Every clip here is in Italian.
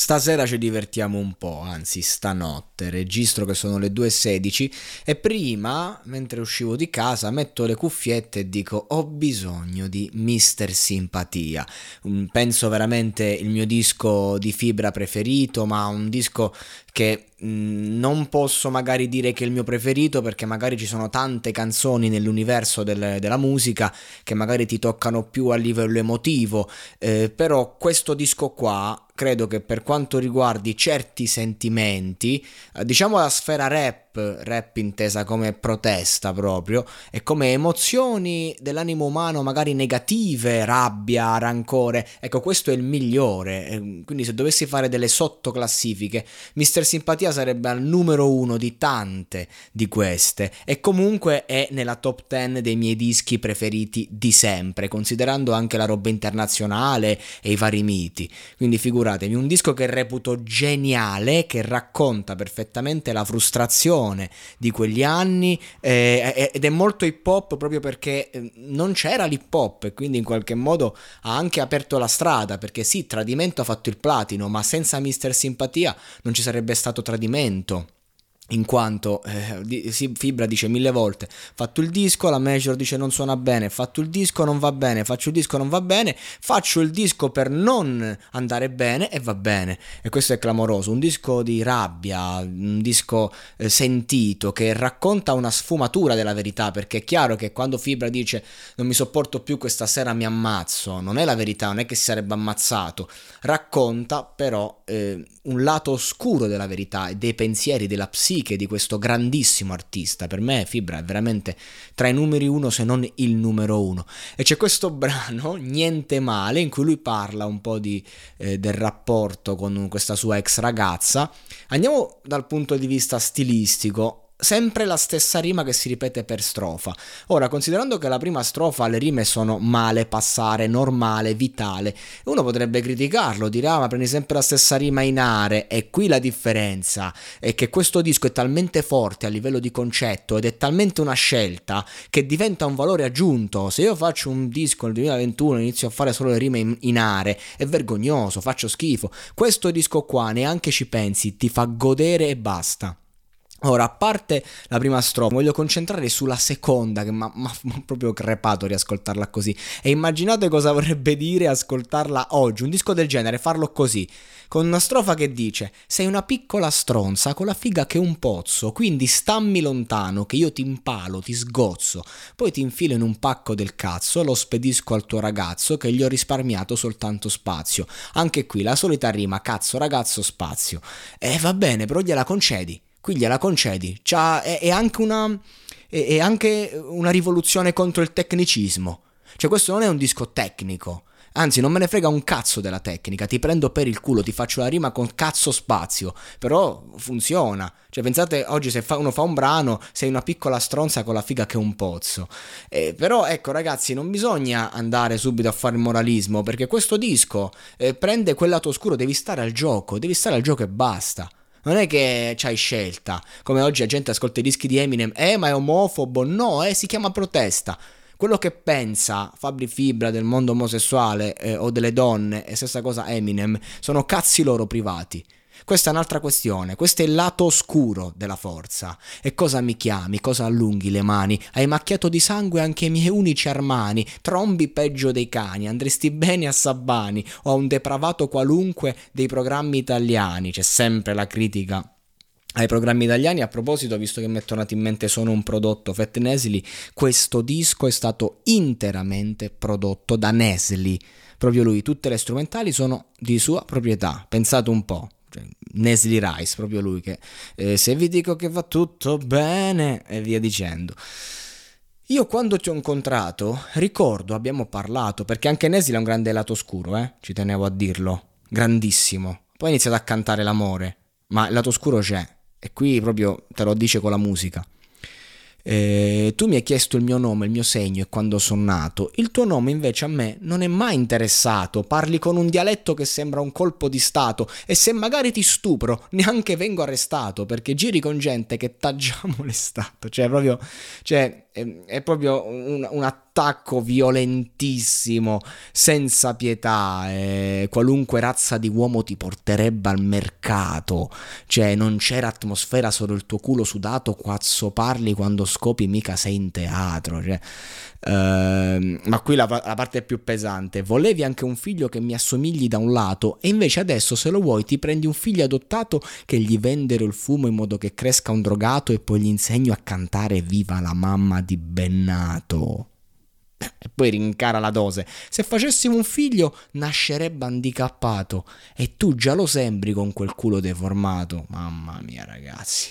Stasera ci divertiamo un po', anzi stanotte, registro che sono le 2.16 e prima, mentre uscivo di casa, metto le cuffiette e dico ho bisogno di Mister Simpatia. Penso veramente il mio disco di fibra preferito, ma un disco che mm, non posso magari dire che è il mio preferito perché magari ci sono tante canzoni nell'universo del, della musica che magari ti toccano più a livello emotivo, eh, però questo disco qua credo che per quanto riguardi certi sentimenti, eh, diciamo la sfera rap, rap intesa come protesta proprio, e come emozioni dell'animo umano magari negative, rabbia, rancore, ecco questo è il migliore, eh, quindi se dovessi fare delle sottoclassifiche, Mister Simpatia sarebbe al numero uno di tante di queste, e comunque è nella top 10 dei miei dischi preferiti di sempre, considerando anche la roba internazionale e i vari miti, quindi figuratevi, un disco che reputo geniale, che racconta perfettamente la frustrazione di quegli anni eh, ed è molto hip hop proprio perché eh, non c'era l'hip hop e quindi in qualche modo ha anche aperto la strada perché sì, Tradimento ha fatto il platino, ma senza Mister Simpatia non ci sarebbe stato Tradimento in quanto eh, Fibra dice mille volte fatto il disco, la Major dice non suona bene, fatto il disco non va bene, faccio il disco non va bene, faccio il disco per non andare bene e va bene. E questo è clamoroso, un disco di rabbia, un disco eh, sentito che racconta una sfumatura della verità perché è chiaro che quando Fibra dice non mi sopporto più questa sera mi ammazzo, non è la verità, non è che si sarebbe ammazzato, racconta però eh, un lato oscuro della verità e dei pensieri della psiche psiche di questo grandissimo artista. Per me Fibra è veramente tra i numeri uno, se non il numero uno. E c'è questo brano, Niente male, in cui lui parla un po' di, eh, del rapporto con questa sua ex ragazza. Andiamo dal punto di vista stilistico sempre la stessa rima che si ripete per strofa. Ora, considerando che la prima strofa le rime sono male, passare, normale, vitale, uno potrebbe criticarlo, dire ah ma prendi sempre la stessa rima in are e qui la differenza è che questo disco è talmente forte a livello di concetto ed è talmente una scelta che diventa un valore aggiunto. Se io faccio un disco nel 2021 e inizio a fare solo le rime in, in are, è vergognoso, faccio schifo. Questo disco qua neanche ci pensi, ti fa godere e basta. Ora, a parte la prima strofa, voglio concentrare sulla seconda, che mi ha proprio crepato riascoltarla così. E immaginate cosa vorrebbe dire ascoltarla oggi, un disco del genere, farlo così, con una strofa che dice: Sei una piccola stronza con la figa che è un pozzo, quindi stammi lontano, che io ti impalo, ti sgozzo, poi ti infilo in un pacco del cazzo, lo spedisco al tuo ragazzo, che gli ho risparmiato soltanto spazio. Anche qui la solita rima, cazzo, ragazzo, spazio. E va bene, però gliela concedi qui gliela concedi. È, è, anche una, è, è anche una rivoluzione contro il tecnicismo. Cioè questo non è un disco tecnico. Anzi, non me ne frega un cazzo della tecnica, ti prendo per il culo, ti faccio la rima con cazzo spazio, però funziona. Cioè, pensate, oggi se fa, uno fa un brano, sei una piccola stronza con la figa che è un pozzo. Eh, però, ecco, ragazzi, non bisogna andare subito a fare il moralismo, perché questo disco eh, prende quel lato oscuro, devi stare al gioco, devi stare al gioco e basta. Non è che c'hai scelta, come oggi la gente ascolta i dischi di Eminem, eh ma è omofobo, no, eh si chiama protesta. Quello che pensa Fabri Fibra del mondo omosessuale eh, o delle donne, e stessa cosa Eminem, sono cazzi loro privati. Questa è un'altra questione, questo è il lato oscuro della forza. E cosa mi chiami, cosa allunghi le mani? Hai macchiato di sangue anche i miei unici armani, trombi peggio dei cani, andresti bene a Sabbani o a un depravato qualunque dei programmi italiani. C'è sempre la critica ai programmi italiani. A proposito, visto che mi è tornato in mente sono un prodotto Fat Nesli, questo disco è stato interamente prodotto da Nesli. Proprio lui, tutte le strumentali sono di sua proprietà. Pensate un po'. Nesli Rice, proprio lui che eh, se vi dico che va tutto bene e via dicendo. Io quando ti ho incontrato, ricordo, abbiamo parlato, perché anche Nesli ha un grande lato oscuro, eh? ci tenevo a dirlo, grandissimo. Poi ha iniziato a cantare l'amore, ma il lato oscuro c'è, e qui proprio te lo dice con la musica. Eh, tu mi hai chiesto il mio nome, il mio segno e quando sono nato. Il tuo nome invece a me non è mai interessato. Parli con un dialetto che sembra un colpo di stato e se magari ti stupro neanche vengo arrestato perché giri con gente che t'ha già molestato. Cioè, proprio, cioè, è, è proprio un, un attacco violentissimo, senza pietà, eh, qualunque razza di uomo ti porterebbe al mercato, cioè non c'era atmosfera, solo il tuo culo sudato, quazzo parli quando scopi mica sei in teatro, cioè, eh, ma qui la, la parte più pesante, volevi anche un figlio che mi assomigli da un lato e invece adesso se lo vuoi ti prendi un figlio adottato che gli vendero il fumo in modo che cresca un drogato e poi gli insegno a cantare viva la mamma di Bennato e poi rincara la dose. Se facessimo un figlio, nascerebbe handicappato. E tu già lo sembri con quel culo deformato. Mamma mia, ragazzi.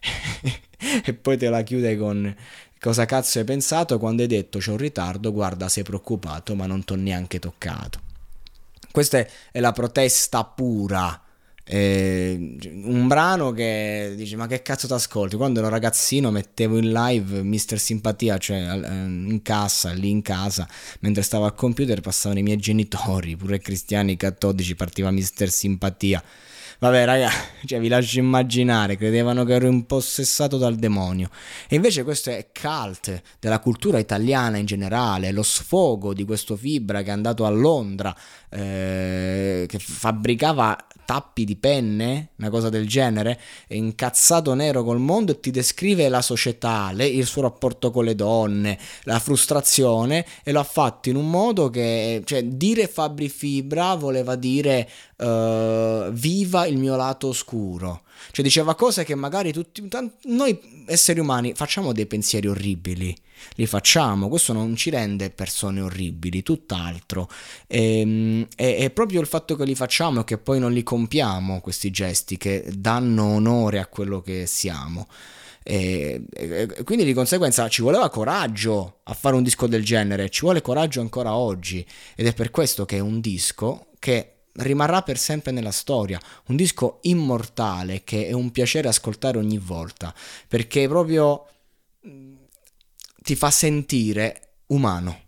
e poi te la chiude con cosa cazzo hai pensato quando hai detto c'è un ritardo, guarda sei preoccupato ma non t'ho neanche toccato. Questa è la protesta pura eh, un brano che dice ma che cazzo ti ascolti quando ero ragazzino mettevo in live Mister Simpatia cioè in cassa lì in casa mentre stavo al computer passavano i miei genitori pure cristiani cattolici partiva Mister Simpatia Vabbè, raga, cioè, vi lascio immaginare, credevano che ero impossessato dal demonio. E invece questo è cult della cultura italiana in generale, lo sfogo di questo Fibra che è andato a Londra, eh, che fabbricava tappi di penne, una cosa del genere, è incazzato nero col mondo e ti descrive la società, le, il suo rapporto con le donne, la frustrazione e lo ha fatto in un modo che, cioè, dire Fabri Fibra voleva dire uh, viva il mio lato oscuro. Cioè diceva cose che magari tutti, noi esseri umani facciamo dei pensieri orribili li facciamo, questo non ci rende persone orribili, tutt'altro. E, ehm, è, è, proprio il fatto che li facciamo e che poi non li compiamo, questi gesti, che danno onore a quello che siamo. E, e, quindi di conseguenza ci voleva coraggio a fare un disco del genere, ci vuole coraggio ancora oggi ed è per questo che è un disco che rimarrà per sempre nella storia, un disco immortale che è un piacere ascoltare ogni volta, perché proprio ti fa sentire umano.